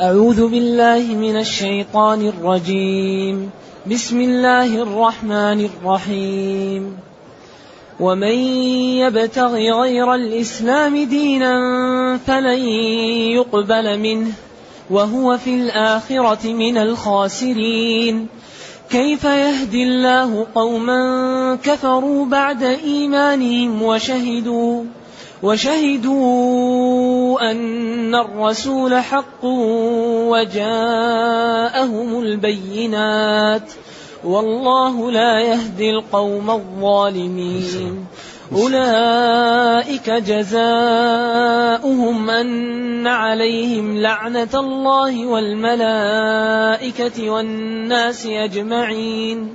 أعوذ بالله من الشيطان الرجيم. بسم الله الرحمن الرحيم. ومن يبتغ غير الإسلام دينا فلن يقبل منه وهو في الآخرة من الخاسرين. كيف يهدي الله قوما كفروا بعد إيمانهم وشهدوا؟ وشهدوا أن الرسول حق وجاءهم البينات والله لا يهدي القوم الظالمين. أولئك جزاؤهم أن عليهم لعنة الله والملائكة والناس أجمعين.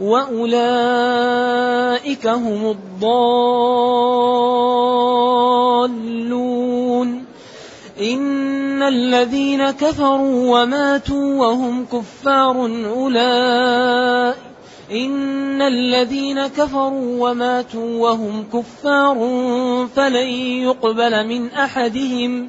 وأولئك هم الضالون. إن الذين كفروا وماتوا وهم كفار أولئك. إن الذين كفروا وماتوا وهم كفار فلن يقبل من أحدهم.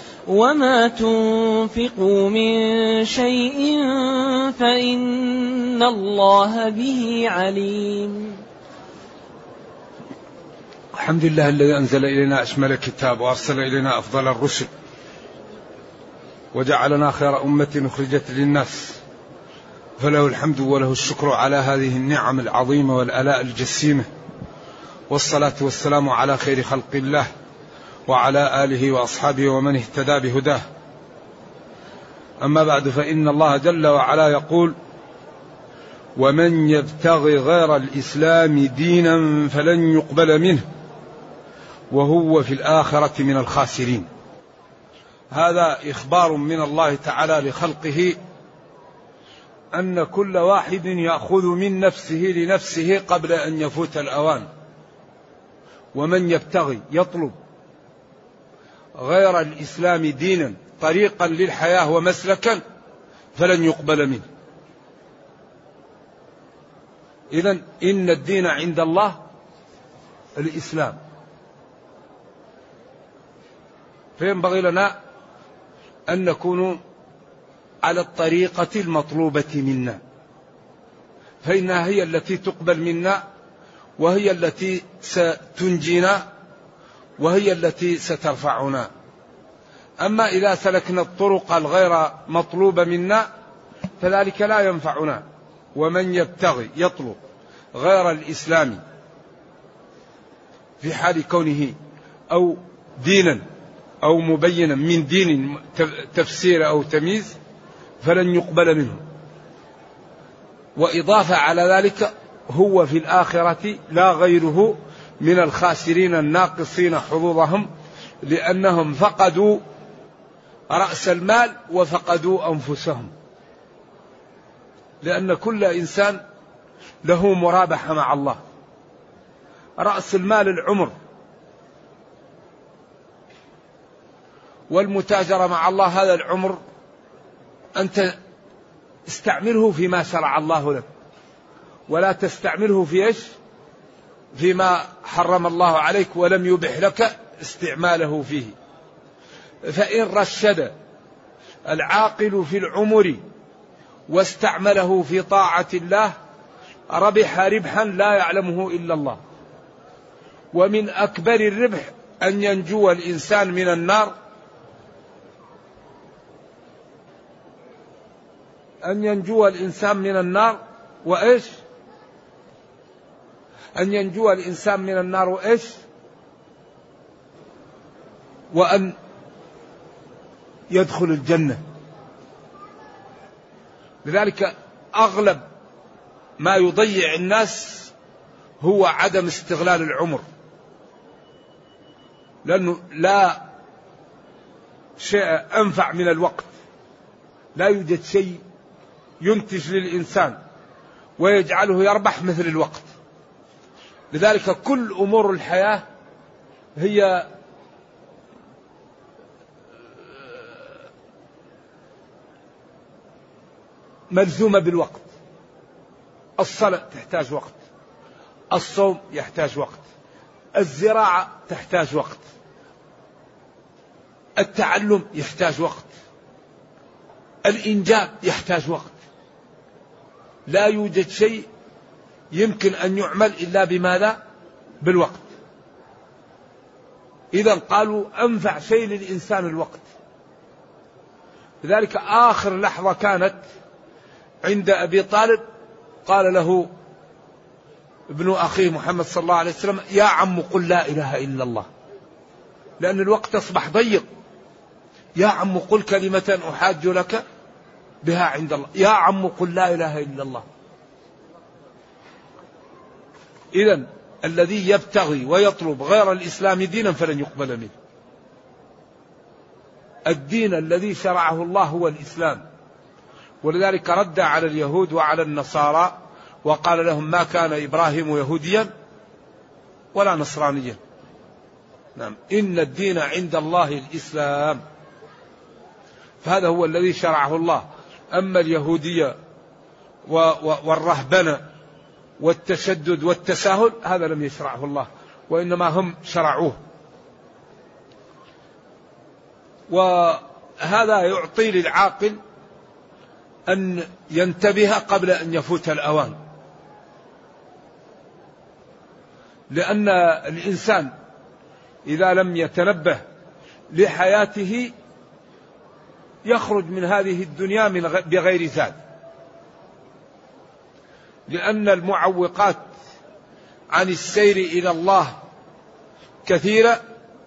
وما تنفقوا من شيء فإن الله به عليم الحمد لله الذي أنزل إلينا أشمل الكتاب وأرسل إلينا أفضل الرسل وجعلنا خير أمة أخرجت للناس فله الحمد وله الشكر على هذه النعم العظيمة والآلاء الجسيمة والصلاة والسلام على خير خلق الله وعلى آله وأصحابه ومن اهتدى بهداه. أما بعد فإن الله جل وعلا يقول ومن يبتغي غير الإسلام دينا فلن يقبل منه وهو في الآخرة من الخاسرين. هذا إخبار من الله تعالى لخلقه أن كل واحد يأخذ من نفسه لنفسه قبل أن يفوت الأوان. ومن يبتغي يطلب غير الإسلام دينا طريقا للحياة ومسلكا فلن يقبل منه. إذا إن الدين عند الله الإسلام. فينبغي لنا أن نكون على الطريقة المطلوبة منا. فإنها هي التي تقبل منا وهي التي ستنجينا وهي التي سترفعنا. أما إذا سلكنا الطرق الغير مطلوبة منا فذلك لا ينفعنا. ومن يبتغي يطلب غير الإسلام في حال كونه أو دينا أو مبينا من دين تفسير أو تمييز فلن يقبل منه. وإضافة على ذلك هو في الآخرة لا غيره من الخاسرين الناقصين حظوظهم لأنهم فقدوا رأس المال وفقدوا أنفسهم. لأن كل إنسان له مرابحة مع الله. رأس المال العمر. والمتاجرة مع الله هذا العمر أنت استعمله فيما شرع الله لك. ولا تستعمله في إيش؟ فيما حرم الله عليك ولم يبح لك استعماله فيه. فإن رشد العاقل في العمر واستعمله في طاعة الله ربح ربحا لا يعلمه إلا الله. ومن أكبر الربح أن ينجو الإنسان من النار أن ينجو الإنسان من النار وإيش أن ينجو الإنسان من النار وإيش؟ وأن يدخل الجنة. لذلك أغلب ما يضيع الناس هو عدم استغلال العمر. لأنه لا شيء أنفع من الوقت. لا يوجد شيء ينتج للإنسان ويجعله يربح مثل الوقت. لذلك كل أمور الحياة هي ملزومة بالوقت. الصلاة تحتاج وقت. الصوم يحتاج وقت. الزراعة تحتاج وقت. التعلم يحتاج وقت. الإنجاب يحتاج وقت. لا يوجد شيء يمكن أن يعمل إلا بماذا؟ بالوقت. إذا قالوا أنفع شيء للإنسان الوقت. لذلك آخر لحظة كانت عند أبي طالب قال له ابن أخيه محمد صلى الله عليه وسلم يا عم قل لا إله إلا الله. لأن الوقت أصبح ضيق. يا عم قل كلمة أحاج لك بها عند الله. يا عم قل لا إله إلا الله. إذا الذي يبتغي ويطلب غير الإسلام دينا فلن يقبل منه. الدين الذي شرعه الله هو الإسلام. ولذلك رد على اليهود وعلى النصارى وقال لهم ما كان إبراهيم يهوديا ولا نصرانيا. نعم. إن الدين عند الله الإسلام. فهذا هو الذي شرعه الله. أما اليهودية والرهبنة والتشدد والتساهل هذا لم يشرعه الله وإنما هم شرعوه. وهذا يعطي للعاقل أن ينتبه قبل أن يفوت الأوان. لأن الإنسان إذا لم يتنبه لحياته يخرج من هذه الدنيا من بغير زاد. لأن المعوقات عن السير إلى الله كثيرة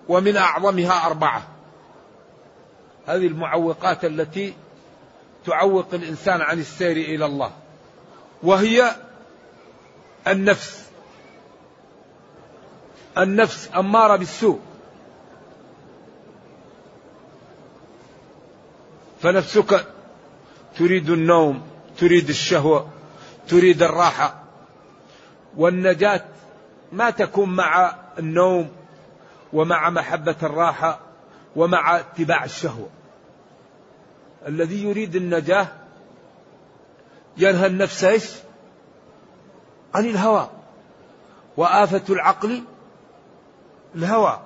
ومن أعظمها أربعة. هذه المعوقات التي تعوق الإنسان عن السير إلى الله وهي النفس. النفس أمارة بالسوء. فنفسك تريد النوم تريد الشهوة تريد الراحة. والنجاة ما تكون مع النوم ومع محبة الراحة ومع اتباع الشهوة. الذي يريد النجاة ينهى النفس إيش؟ عن الهوى. وآفة العقل الهوى.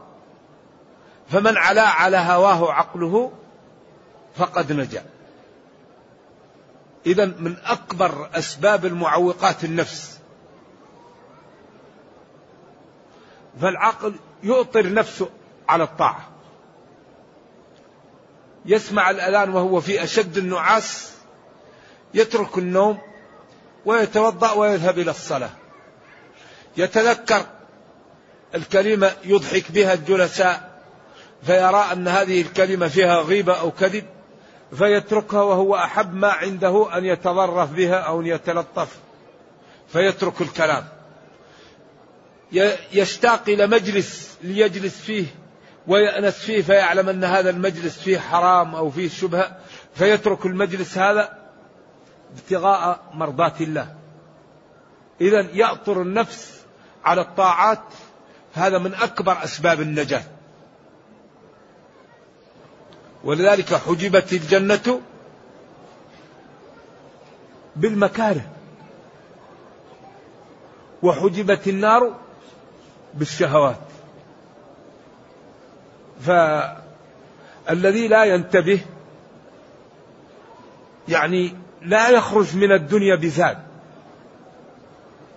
فمن علا على هواه عقله فقد نجا. إذا من أكبر أسباب المعوقات النفس. فالعقل يؤطر نفسه على الطاعة. يسمع الأذان وهو في أشد النعاس يترك النوم ويتوضأ ويذهب إلى الصلاة. يتذكر الكلمة يضحك بها الجلساء فيرى أن هذه الكلمة فيها غيبة أو كذب فيتركها وهو أحب ما عنده أن يتظرف بها أو أن يتلطف. فيترك الكلام. يشتاق إلى مجلس ليجلس فيه ويأنس فيه فيعلم أن هذا المجلس فيه حرام أو فيه شبهة. فيترك المجلس هذا ابتغاء مرضات الله. إذا يأطر النفس على الطاعات. هذا من أكبر أسباب النجاة. ولذلك حجبت الجنة بالمكاره. وحجبت النار بالشهوات. فالذي لا ينتبه يعني لا يخرج من الدنيا بزاد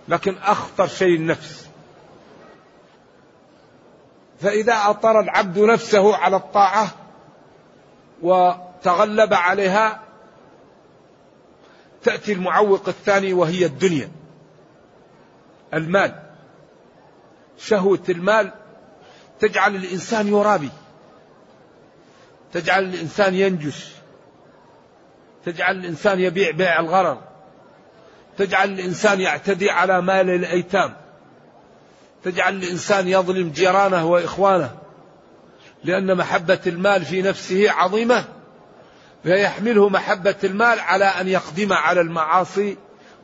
لكن أخطر شيء النفس. فإذا أطر العبد نفسه على الطاعة وتغلب عليها تأتي المعوق الثاني وهي الدنيا. المال. شهوة المال تجعل الإنسان يرابي. تجعل الإنسان ينجش تجعل الإنسان يبيع بيع الغرر. تجعل الإنسان يعتدي على مال الأيتام. تجعل الإنسان يظلم جيرانه وإخوانه. لأن محبة المال في نفسه عظيمة فيحمله محبة المال على أن يقدم على المعاصي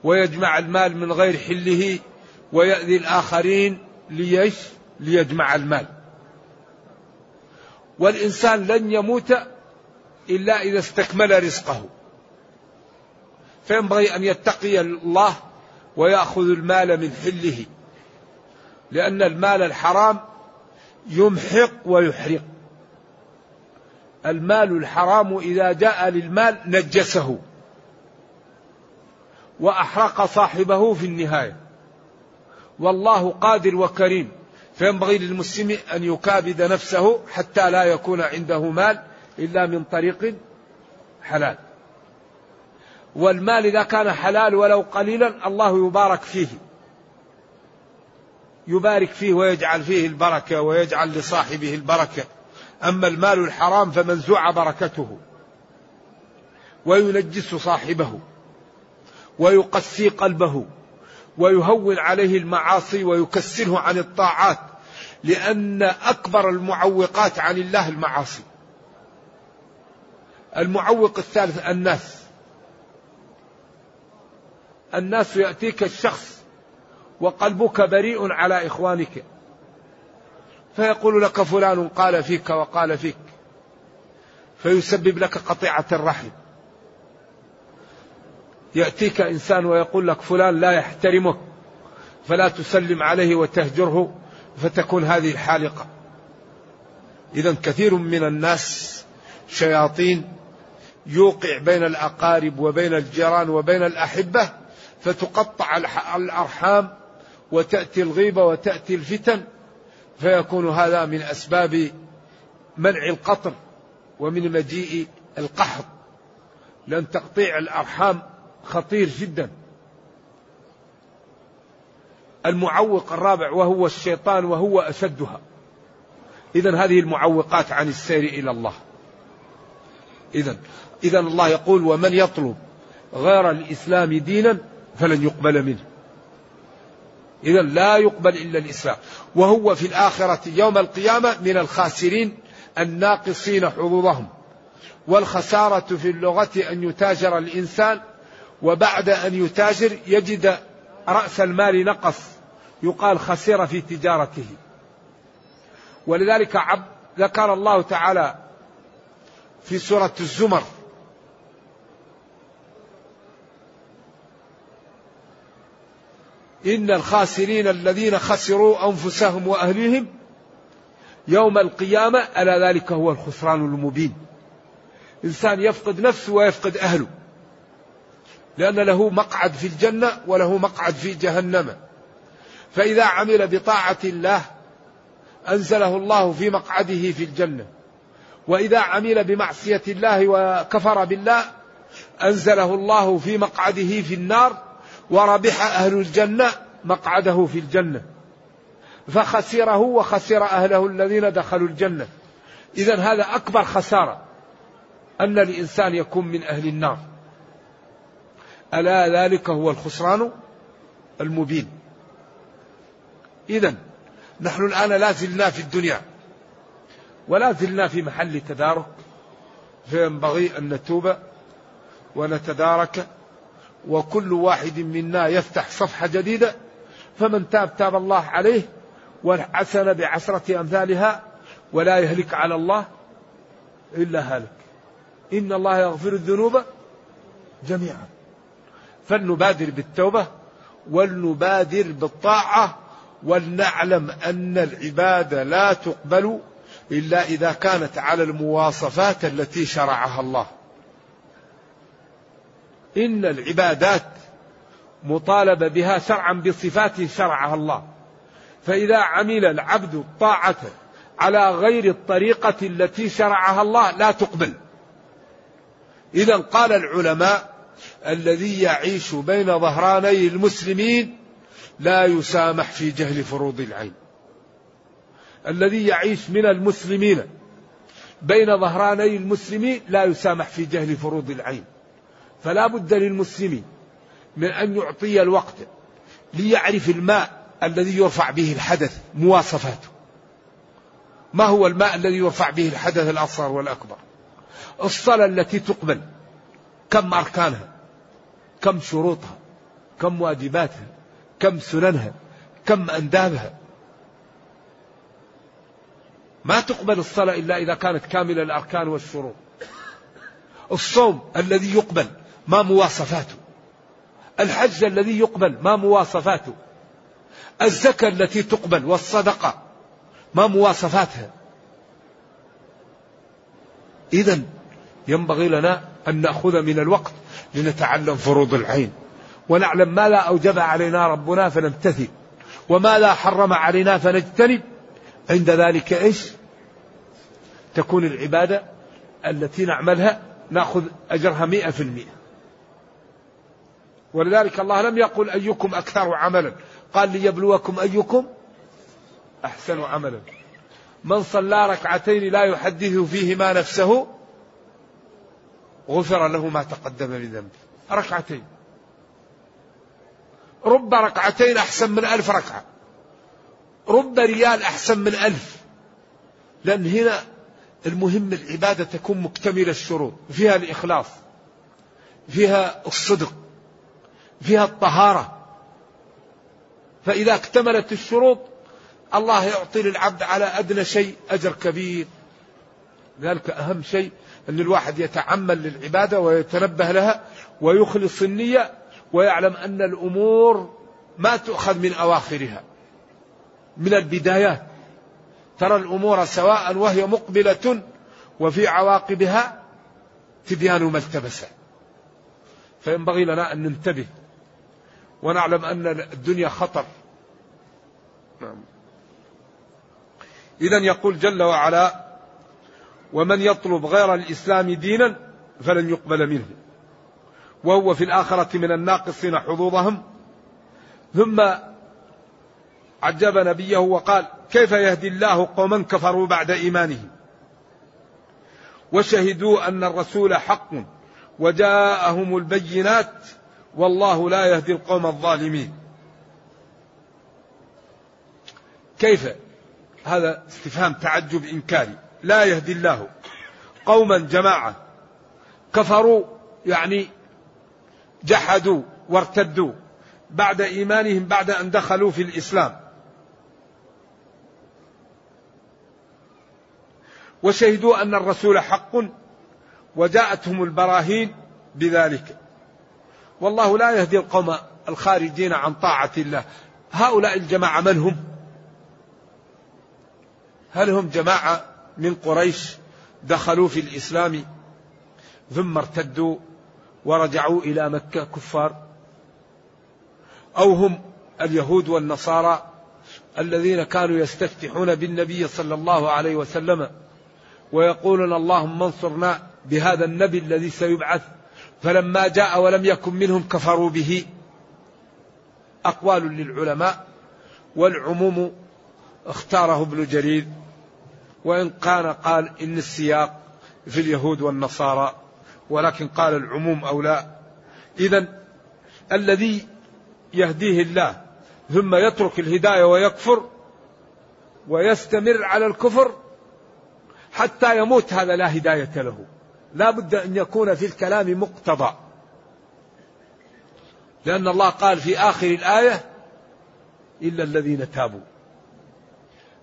ويجمع المال من غير حله ويأذي الآخرين ليش؟ ليجمع المال. والإنسان لن يموت إلا إذا استكمل رزقه. فينبغي أن يتقي الله ويأخذ المال من حله لأن المال الحرام يمحق ويحرق. المال الحرام إذا جاء للمال نجسه وأحرق صاحبه في النهاية. والله قادر وكريم. فينبغي للمسلم أن يكابد نفسه حتى لا يكون عنده مال إلا من طريق حلال. والمال إذا كان حلال ولو قليلا الله يبارك فيه. يبارك فيه ويجعل فيه البركة ويجعل لصاحبه البركة. أما المال الحرام فمنزوع بركته وينجس صاحبه ويقسي قلبه ويهون عليه المعاصي ويكسره عن الطاعات لأن أكبر المعوقات عن الله المعاصي. المعوق الثالث الناس. الناس يأتيك الشخص وقلبك بريء على إخوانك. فيقول لك فلان قال فيك وقال فيك. فيسبب لك قطيعة الرحم. يأتيك إنسان ويقول لك فلان لا يحترمك فلا تسلم عليه وتهجره فتكون هذه الحالقة. إذا كثير من الناس شياطين يوقع بين الأقارب وبين الجيران وبين الأحبة فتقطع الأرحام وتأتي الغيبة وتأتي الفتن فيكون هذا من أسباب منع القطر ومن مجيء القحط. لأن تقطيع الأرحام خطير جدا. المعوق الرابع وهو الشيطان وهو أشدها. إذا هذه المعوقات عن السير إلى الله. إذا إذا الله يقول ومن يطلب غير الإسلام دينا فلن يقبل منه. إذا لا يقبل إلا الإسلام وهو في الآخرة يوم القيامة من الخاسرين الناقصين حظوظهم. والخسارة في اللغة أن يتاجر الإنسان وبعد أن يتاجر يجد رأس المال نقص. يقال خسر في تجارته. ولذلك عب ذكر الله تعالى في سورة الزمر إن الخاسرين الذين خسروا أنفسهم وأهليهم يوم القيامة ألا ذلك هو الخسران المبين. إنسان يفقد نفسه ويفقد أهله. لأن له مقعد في الجنة وله مقعد في جهنم. فإذا عمل بطاعة الله أنزله الله في مقعده في الجنة. وإذا عمل بمعصية الله وكفر بالله أنزله الله في مقعده في النار. وربح أهل الجنة مقعده في الجنة. فخسره وخسر أهله الذين دخلوا الجنة. إذا هذا أكبر خسارة. أن الإنسان يكون من أهل النار. ألا ذلك هو الخسران المبين. إذا نحن الآن لا زلنا في الدنيا. ولا زلنا في محل تدارك. فينبغي أن نتوب ونتدارك وكل واحد منا يفتح صفحة جديدة فمن تاب تاب الله عليه والحسن بعشرة أمثالها ولا يهلك على الله إلا هالك. إن الله يغفر الذنوب جميعا. فلنبادر بالتوبة ولنبادر بالطاعة ولنعلم أن العبادة لا تقبل إلا إذا كانت على المواصفات التي شرعها الله. إن العبادات مطالبة بها شرعا بصفات شرعها الله. فإذا عمل العبد الطاعة على غير الطريقة التي شرعها الله لا تقبل. إذا قال العلماء الذي يعيش بين ظهراني المسلمين لا يسامح في جهل فروض العين. الذي يعيش من المسلمين بين ظهراني المسلمين لا يسامح في جهل فروض العين. فلا بد للمسلم من أن يعطي الوقت ليعرف الماء الذي يرفع به الحدث مواصفاته. ما هو الماء الذي يرفع به الحدث الأصغر والأكبر؟ الصلاة التي تقبل. كم أركانها؟ كم شروطها؟ كم واجباتها؟ كم سننها؟ كم أندابها؟ ما تقبل الصلاة إلا إذا كانت كاملة الأركان والشروط. الصوم الذي يقبل ما مواصفاته. الحج الذي يقبل ما مواصفاته. الزكاة التي تقبل والصدقة ما مواصفاتها. إذا ينبغي لنا أن نأخذ من الوقت لنتعلم فروض العين. ونعلم ما لا أوجب علينا ربنا فنمتثل. وما لا حرم علينا فنجتنب. عند ذلك إيش؟ تكون العبادة التي نعملها نأخذ أجرها مئة في المئة. ولذلك الله لم يقل أيكم أكثر عملا. قال ليبلوكم أيكم أحسن عملا. من صلى ركعتين لا يحدث فيهما نفسه غفر له ما تقدم من ذنبه ركعتين. رب ركعتين أحسن من ألف ركعة. رب ريال أحسن من ألف. لأن هنا المهم العبادة تكون مكتملة الشروط. فيها الإخلاص. فيها الصدق. فيها الطهارة. فإذا اكتملت الشروط الله يعطي للعبد على أدنى شيء أجر كبير. ذلك أهم شيء أن الواحد يتعمل للعبادة ويتنبه لها ويخلص النية ويعلم أن الأمور ما تؤخذ من أواخرها. من البدايات. ترى الأمور سواء وهي مقبلة وفي عواقبها تبيان ما التبس. فينبغي لنا أن ننتبه ونعلم أن الدنيا خطر. نعم. إذا يقول جل وعلا ومن يطلب غير الإسلام دينا فلن يقبل منه. وهو في الآخرة من الناقصين حظوظهم. ثم عجب نبيه وقال كيف يهدي الله قوما كفروا بعد إيمانهم؟ وشهدوا أن الرسول حق وجاءهم البينات والله لا يهدي القوم الظالمين. كيف؟ هذا استفهام تعجب إنكاري. لا يهدي الله قوما جماعة. كفروا يعني جحدوا وارتدوا بعد إيمانهم بعد أن دخلوا في الإسلام. وشهدوا أن الرسول حق وجاءتهم البراهين بذلك. والله لا يهدي القوم الخارجين عن طاعة الله. هؤلاء الجماعة من هم؟ هل هم جماعة من قريش دخلوا في الإسلام ثم ارتدوا ورجعوا إلى مكة كفار؟ أو هم اليهود والنصارى الذين كانوا يستفتحون بالنبي صلى الله عليه وسلم ويقولون اللهم انصرنا بهذا النبي الذي سيبعث فلما جاء ولم يكن منهم كفروا به. أقوال للعلماء والعموم اختاره ابن جرير وإن كان قال إن السياق في اليهود والنصارى ولكن قال العموم أو لا. إذا الذي يهديه الله ثم يترك الهداية ويكفر ويستمر على الكفر حتى يموت هذا لا هداية له. لا بد أن يكون في الكلام مقتضى. لأن الله قال في آخر الآية إلا الذين تابوا.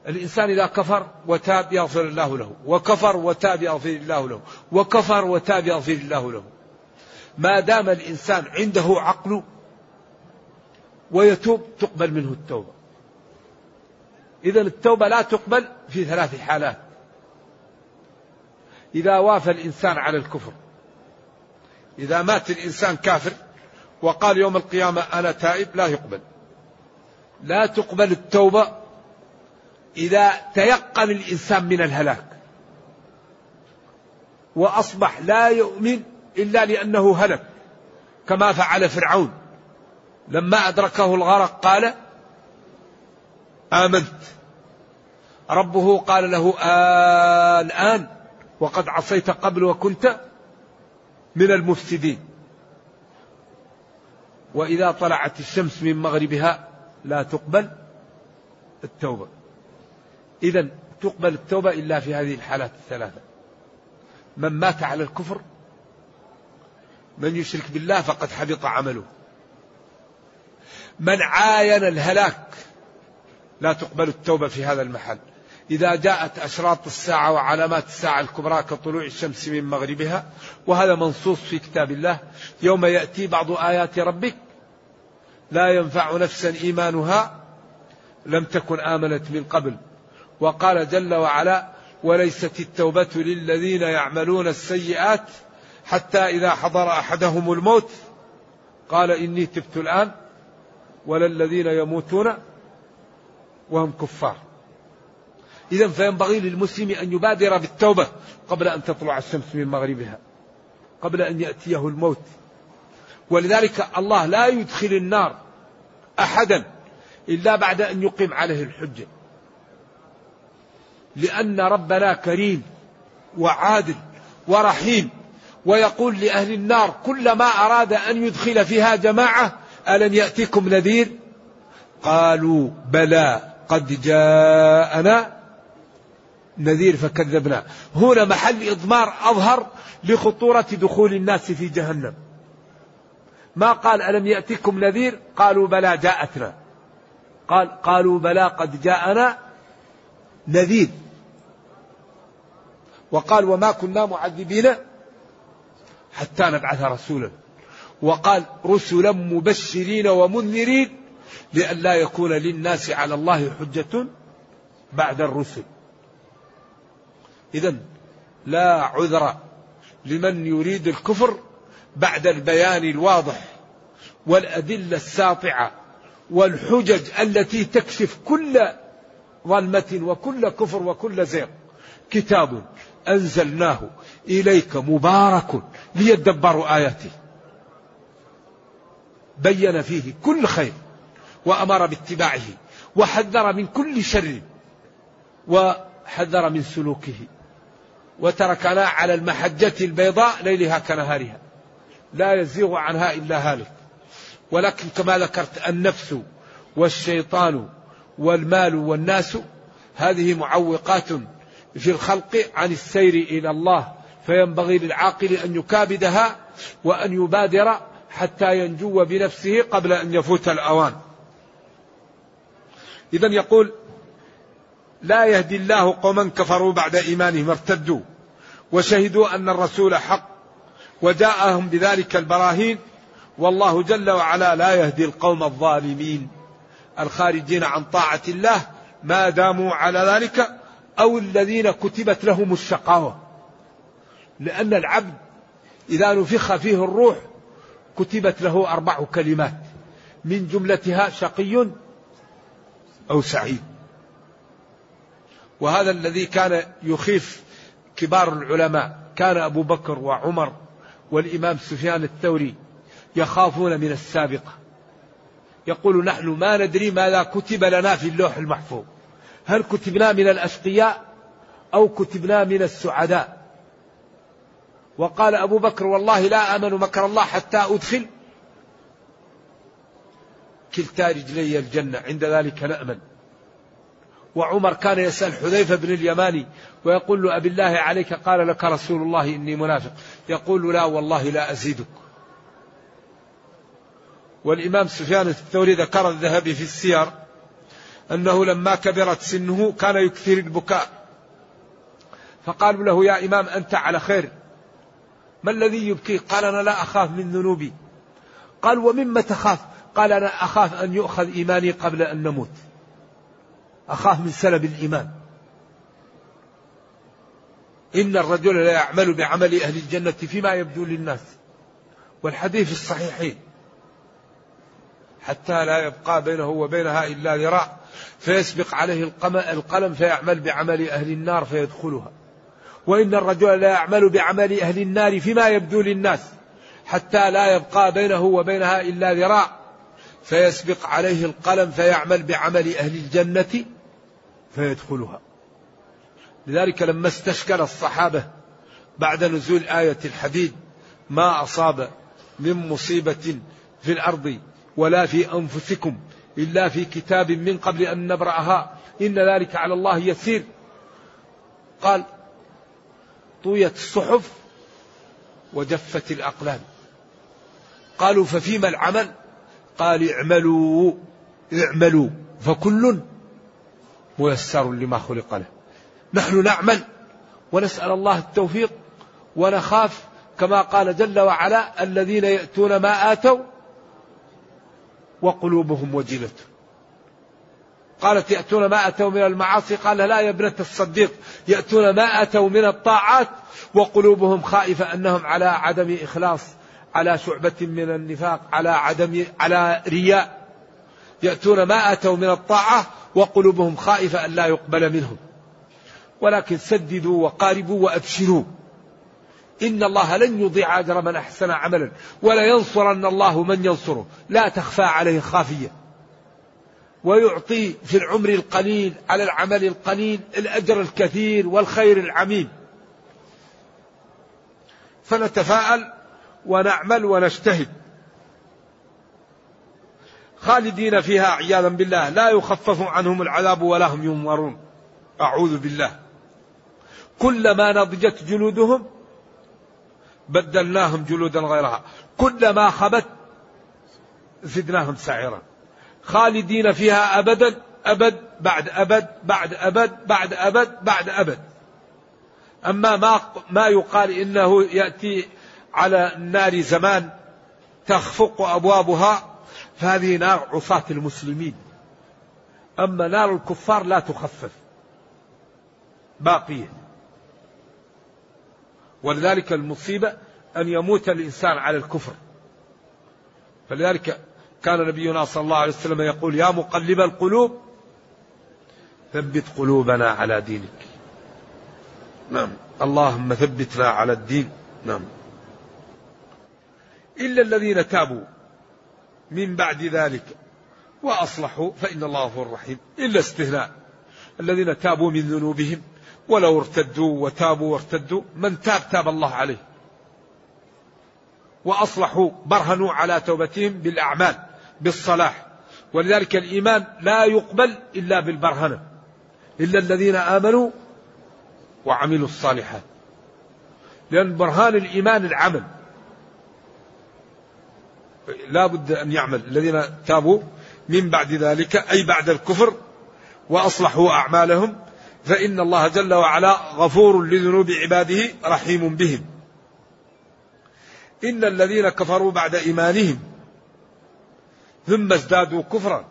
الإنسان إذا كفر وتاب يغفر الله له. وكفر وتاب يغفر الله له. وكفر وتاب يغفر الله له. ما دام الإنسان عنده عقل ويتوب تقبل منه التوبة. إذا التوبة لا تقبل في ثلاث حالات. إذا وافى الإنسان على الكفر. إذا مات الإنسان كافر وقال يوم القيامة أنا تائب لا يقبل. لا تقبل التوبة إذا تيقن الإنسان من الهلاك. وأصبح لا يؤمن إلا لأنه هلك كما فعل فرعون. لما أدركه الغرق قال آمنت. ربه قال له آه الآن وقد عصيت قبل وكنت من المفسدين. وإذا طلعت الشمس من مغربها لا تقبل التوبة. إذا تقبل التوبة إلا في هذه الحالات الثلاثة. من مات على الكفر من يشرك بالله فقد حبط عمله. من عاين الهلاك لا تقبل التوبة في هذا المحل. إذا جاءت أشراط الساعة وعلامات الساعة الكبرى كطلوع الشمس من مغربها وهذا منصوص في كتاب الله يوم يأتي بعض آيات ربك لا ينفع نفسا إيمانها لم تكن آمنت من قبل. وقال جل وعلا وليست التوبة للذين يعملون السيئات حتى إذا حضر أحدهم الموت قال إني تبت الآن ولا الذين يموتون وهم كفار إذا فينبغي للمسلم أن يبادر بالتوبة قبل أن تطلع الشمس من مغربها قبل أن يأتيه الموت. ولذلك الله لا يدخل النار أحدا إلا بعد أن يقيم عليه الحجة. لأن ربنا كريم وعادل ورحيم ويقول لأهل النار كلما أراد أن يدخل فيها جماعة ألم يأتكم نذير؟ قالوا بلى قد جاءنا نذير فكذبنا. هنا محل إضمار أظهر لخطورة دخول الناس في جهنم. ما قال ألم يأتكم نذير؟ قالوا بلى جاءتنا. قال قالوا بلى قد جاءنا نذير. وقال وما كنا معذبين حتى نبعث رسولا. وقال رسلا مبشرين ومنذرين لئلا يكون للناس على الله حجة بعد الرسل. إذا لا عذر لمن يريد الكفر بعد البيان الواضح والأدلة الساطعة والحجج التي تكشف كل ظلمة وكل كفر وكل زيغ. كتاب أنزلناه إليك مبارك ليدبروا آياته. بين فيه كل خير وأمر باتباعه وحذر من كل شر وحذر من سلوكه. وتركنا على المحجة البيضاء ليلها كنهارها. لا يزيغ عنها إلا هالك. ولكن كما ذكرت النفس والشيطان والمال والناس هذه معوقات في الخلق عن السير إلى الله فينبغي للعاقل أن يكابدها وأن يبادر حتى ينجو بنفسه قبل أن يفوت الأوان. إذا يقول لا يهدي الله قوما كفروا بعد إيمانهم ارتدوا وشهدوا أن الرسول حق وجاءهم بذلك البراهين والله جل وعلا لا يهدي القوم الظالمين الخارجين عن طاعة الله ما داموا على ذلك أو الذين كتبت لهم الشقاوة لأن العبد إذا نفخ فيه الروح كتبت له أربع كلمات من جملتها شقي أو سعيد وهذا الذي كان يخيف كبار العلماء. كان أبو بكر وعمر والإمام سفيان الثوري يخافون من السابقة. يقول نحن ما ندري ماذا كتب لنا في اللوح المحفوظ. هل كتبنا من الأشقياء أو كتبنا من السعداء؟ وقال أبو بكر والله لا آمن مكر الله حتى أدخل كلتا رجلي الجنة. عند ذلك نأمن. وعمر كان يسأل حذيفة بن اليماني ويقول له أبي الله عليك قال لك رسول الله إني منافق. يقول لا والله لا أزيدك. والإمام سفيان الثوري ذكر الذهبي في السير أنه لما كبرت سنه كان يكثر البكاء. فقالوا له يا إمام أنت على خير. ما الذي يبكي؟ قال أنا لا أخاف من ذنوبي. قال ومما تخاف؟ قال أنا أخاف أن يؤخذ إيماني قبل أن نموت. أخاف من سلب الإيمان. إن الرجل لا يعمل بعمل أهل الجنة فيما يبدو للناس والحديث الصحيحين. حتى لا يبقى بينه وبينها إلا ذراع فيسبق عليه القلم فيعمل بعمل أهل النار فيدخلها. وإن الرجل لا يعمل بعمل أهل النار فيما يبدو للناس حتى لا يبقى بينه وبينها إلا ذراع فيسبق عليه القلم فيعمل بعمل أهل الجنة فيدخلها. لذلك لما استشكل الصحابة بعد نزول آية الحديد ما أصاب من مصيبة في الأرض ولا في أنفسكم إلا في كتاب من قبل أن نبرأها. إن ذلك على الله يسير. قال طويت الصحف وجفت الأقلام. قالوا ففيما العمل؟ قال اعملوا اعملوا. فكل ميسر لما خلق له. نحن نعمل ونسأل الله التوفيق ونخاف كما قال جل وعلا الذين يأتون ما آتوا وقلوبهم وجلة. قالت يأتون ما أتوا من المعاصي؟ قال لا يا ابنة الصديق يأتون ما أتوا من الطاعات وقلوبهم خائفة أنهم على عدم إخلاص على شعبة من النفاق على عدم على رياء. يأتون ما أتوا من الطاعة وقلوبهم خائفة أن لا يقبل منهم. ولكن سددوا وقاربوا وأبشروا. إن الله لن يضيع أجر من أحسن عملا ولا ينصرن الله من ينصره. لا تخفى عليه خافية ويعطي في العمر القليل على العمل القليل الأجر الكثير والخير العميم. فنتفاءل ونعمل ونجتهد. خالدين فيها عياذا بالله. لا يخفف عنهم العذاب ولا هم ينظرون. أعوذ بالله. كلما نضجت جلودهم بدلناهم جلودا غيرها. كلما خبت زدناهم سعيرا. خالدين فيها أبدا أبد بعد أبد بعد أبد بعد أبد بعد أبد. أما ما ما يقال إنه يأتي على النار زمان تخفق أبوابها فهذه نار عصاة المسلمين. أما نار الكفار لا تخفف باقية. ولذلك المصيبة أن يموت الإنسان على الكفر. فلذلك كان نبينا صلى الله عليه وسلم يقول يا مقلب القلوب ثبت قلوبنا على دينك. نعم. اللهم ثبتنا على الدين. نعم. إلا الذين تابوا من بعد ذلك. وأصلحوا فإن الله غفور رحيم إلا استثناء الذين تابوا من ذنوبهم ولو ارتدوا وتابوا وارتدوا من تاب تاب الله عليه. وأصلحوا برهنوا على توبتهم بالأعمال بالصلاح. ولذلك الإيمان لا يقبل إلا بالبرهنة. إلا الذين آمنوا وعملوا الصالحات. لأن برهان الإيمان العمل. لا بد أن يعمل. الذين تابوا من بعد ذلك أي بعد الكفر وأصلحوا أعمالهم فإن الله جل وعلا غفور لذنوب عباده رحيم بهم. إن الذين كفروا بعد إيمانهم ثم ازدادوا كفرا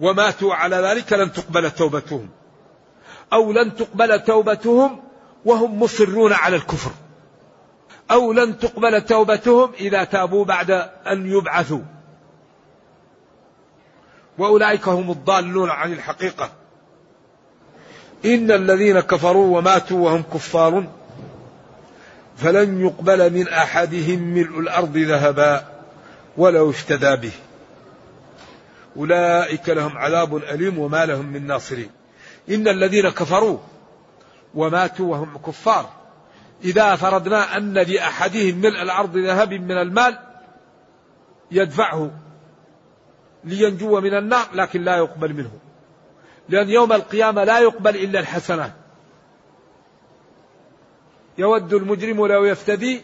وماتوا على ذلك لن تقبل توبتهم. أو لن تقبل توبتهم وهم مصرون على الكفر. أو لن تقبل توبتهم إذا تابوا بعد أن يبعثوا. وأولئك هم الضالون عن الحقيقة. إن الذين كفروا وماتوا وهم كفار فلن يقبل من أحدهم ملء الأرض ذهبا ولو افتدى به. أولئك لهم عذاب أليم وما لهم من ناصرين. إن الذين كفروا وماتوا وهم كفار إذا فرضنا أن لأحدهم ملء الأرض ذهب من المال يدفعه لينجو من النار لكن لا يقبل منه. لأن يوم القيامة لا يقبل إلا الحسنات. يود المجرم لو يفتدي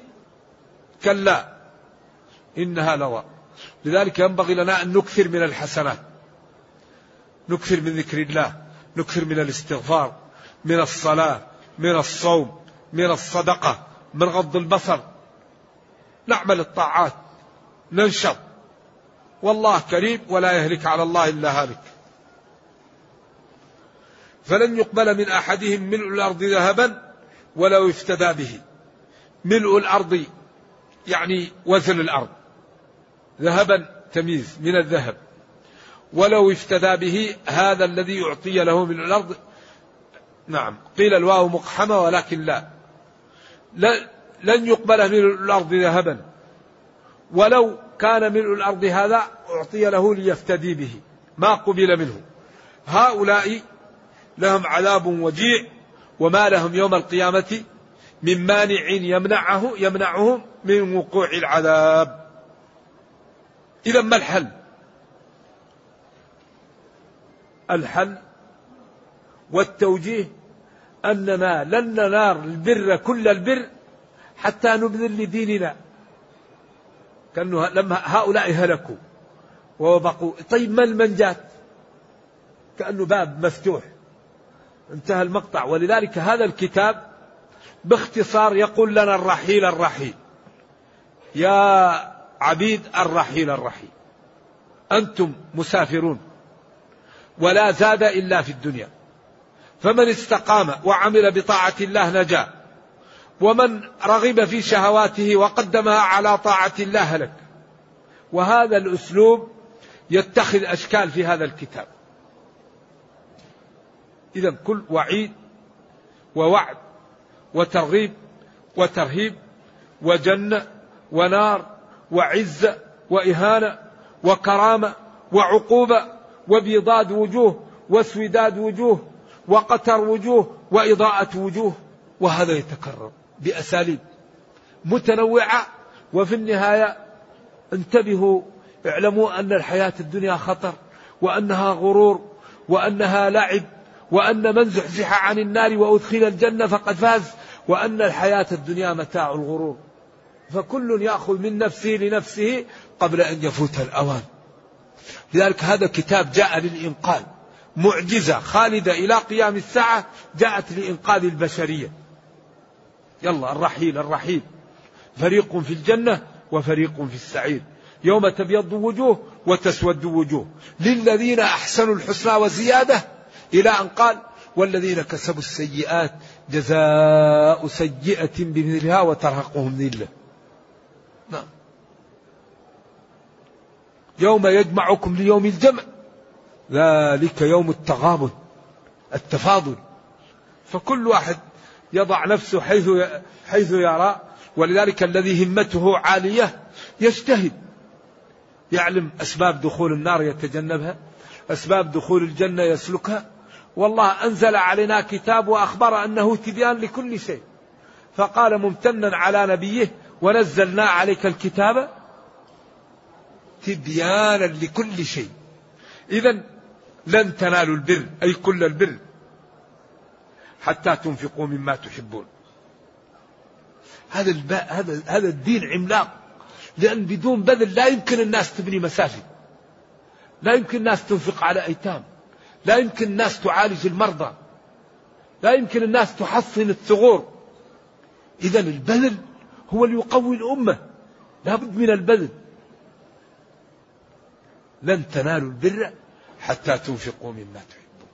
كلا إنها لظى. لذلك ينبغي لنا أن نكثر من الحسنات. نكثر من ذكر الله نكثر من الاستغفار من الصلاة من الصوم من الصدقة من غض البصر. نعمل الطاعات ننشط والله كريم ولا يهلك على الله إلا هالك. فلن يقبل من أحدهم ملء الأرض ذهبا ولو افتدى به. ملء الأرض يعني وزن الأرض. ذهبا تمييز من الذهب. ولو افتدى به هذا الذي يعطي له من الأرض. نعم قيل الواو مقحمة ولكن لا. لن يقبل من الأرض ذهبا. ولو كان ملء الأرض هذا أعطي له ليفتدي به. ما قبل منه. هؤلاء لهم عذاب وجيع وما لهم يوم القيامة من مانع يمنعه يمنعهم من وقوع العذاب. إذا ما الحل؟ الحل والتوجيه أننا لن ننال البر كل البر حتى نبذل لديننا. كأنه لما هؤلاء هلكوا وبقوا طيب ما المنجات كأنه باب مفتوح. انتهى المقطع. ولذلك هذا الكتاب باختصار يقول لنا الرحيل الرحيل. يا عبيد الرحيل الرحيل أنتم مسافرون ولا زاد إلا في الدنيا. فمن استقام وعمل بطاعة الله نجا. ومن رغب في شهواته وقدمها على طاعة الله هلك. وهذا الأسلوب يتخذ أشكال في هذا الكتاب. إذا كل وعيد ووعد وترغيب وترهيب وجنة ونار وعزة وإهانة وكرامة وعقوبة وبيضاد وجوه واسوداد وجوه وقتر وجوه وإضاءة وجوه وهذا يتكرر بأساليب متنوعة. وفي النهاية انتبهوا اعلموا أن الحياة الدنيا خطر وأنها غرور وأنها لعب وأن من زحزح عن النار وأدخل الجنة فقد فاز وأن الحياة الدنيا متاع الغرور. فكل يأخذ من نفسه لنفسه قبل أن يفوت الأوان. لذلك هذا كتاب جاء للإنقاذ. معجزة خالدة إلى قيام الساعة جاءت لإنقاذ البشرية. يلا الرحيل الرحيل. فريق في الجنة وفريق في السعير. يوم تبيض وجوه وتسود وجوه. للذين أحسنوا الحسنى وزيادة إلى أن قال والذين كسبوا السيئات جزاء سيئة بمثلها وترهقهم ذلة. نعم. يوم يجمعكم ليوم الجمع. ذلك يوم التغابن التفاضل. فكل واحد يضع نفسه حيث حيث يرى ولذلك الذي همته عالية يجتهد. يعلم أسباب دخول النار يتجنبها أسباب دخول الجنة يسلكها. والله أنزل علينا كتاب وأخبر أنه تبيان لكل شيء. فقال ممتنا على نبيه ونزلنا عليك الكتاب تبيانا لكل شيء. إذا لن تنالوا البر أي كل البر حتى تنفقوا مما تحبون. هذا الب... هذا هذا الدين عملاق لأن بدون بذل لا يمكن الناس تبني مساجد. لا يمكن الناس تنفق على أيتام. لا يمكن الناس تعالج المرضى. لا يمكن الناس تحصن الثغور. إذا البذل هو اللي يقوي الأمة. لا بد من البذل. لن تنالوا البر. حتى تنفقوا مما تحبون.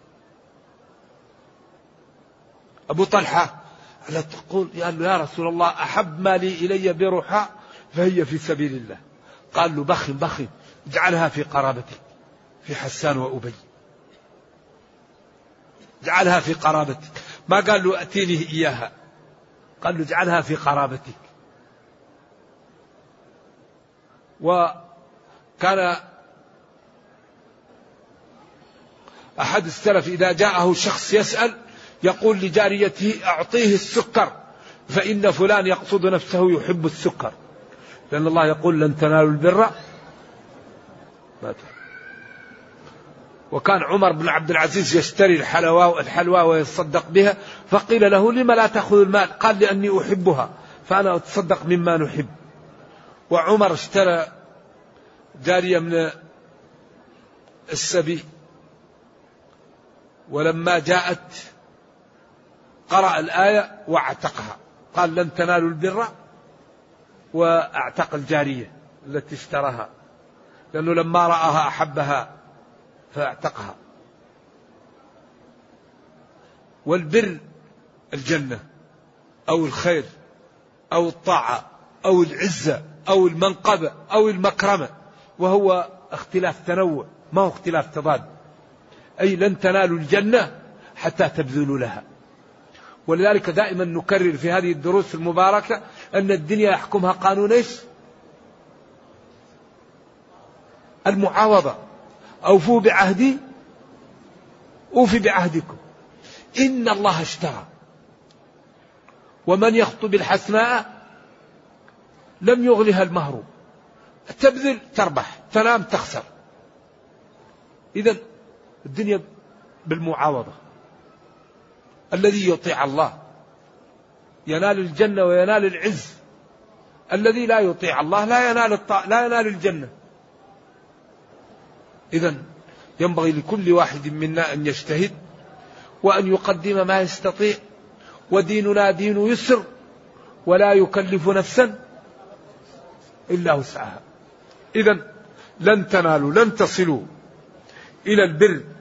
أبو طلحة على تقول له يا رسول الله أحب مالي إلي برحاء فهي في سبيل الله. قال له بخ بخ اجعلها في قرابتك في حسان وأبي. اجعلها في قرابتك. ما قال له أتيني إياها. قال له اجعلها في قرابتك. وكان أحد السلف إذا جاءه شخص يسأل يقول لجاريته أعطيه السكر فإن فلان يقصد نفسه يحب السكر. لأن الله يقول لن تنالوا البر. وكان عمر بن عبد العزيز يشتري الحلوى الحلوى ويتصدق بها فقيل له لما لا تأخذ المال؟ قال لأني أحبها فأنا أتصدق مما نحب. وعمر اشترى جارية من السبي ولما جاءت قرأ الآية واعتقها. قال لن تنالوا البر وأعتق الجارية التي اشتراها لأنه لما رآها أحبها فاعتقها. والبر الجنة أو الخير أو الطاعة أو العزة أو المنقبة أو المكرمة وهو اختلاف تنوع ما هو اختلاف تضاد. أي لن تنالوا الجنة حتى تبذلوا لها. ولذلك دائما نكرر في هذه الدروس المباركة أن الدنيا يحكمها قانون إيش؟ المعاوضة. أوفوا بعهدي أوفي بعهدكم. إن الله اشترى. ومن يخطب الحسناء لم يغلها المهر تبذل تربح تنام تخسر. إذا الدنيا بالمعاوضة. الذي يطيع الله ينال الجنة وينال العز. الذي لا يطيع الله لا ينال الطاع لا ينال الجنة. إذا ينبغي لكل واحد منا أن يجتهد وأن يقدم ما يستطيع. وديننا دين يسر ولا يكلف نفسا إلا وسعها. إذا لن تنالوا لن تصلوا إلى البر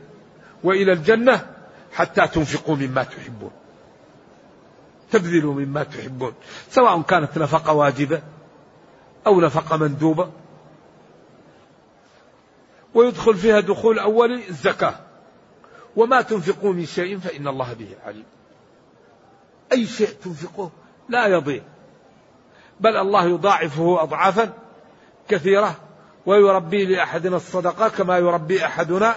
وإلى الجنة حتى تنفقوا مما تحبون. تبذلوا مما تحبون. سواء كانت نفقة واجبة أو نفقة مندوبة. ويدخل فيها دخول أولي الزكاة. وما تنفقوا من شيء فإن الله به عليم. أي شيء تنفقه لا يضيع. بل الله يضاعفه أضعافا كثيرة. ويربي لأحدنا الصدقة كما يربي أحدنا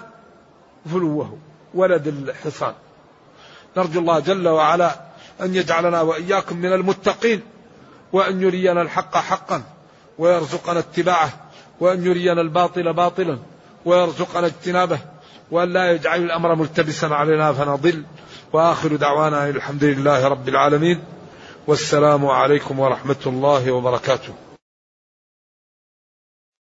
فلوه ولد الحصان. نرجو الله جل وعلا أن يجعلنا وإياكم من المتقين وأن يرينا الحق حقا ويرزقنا اتباعه وأن يرينا الباطل باطلا ويرزقنا اجتنابه وأن لا يجعل الأمر ملتبسا علينا فنضل. وآخر دعوانا الحمد لله رب العالمين. والسلام عليكم ورحمة الله وبركاته.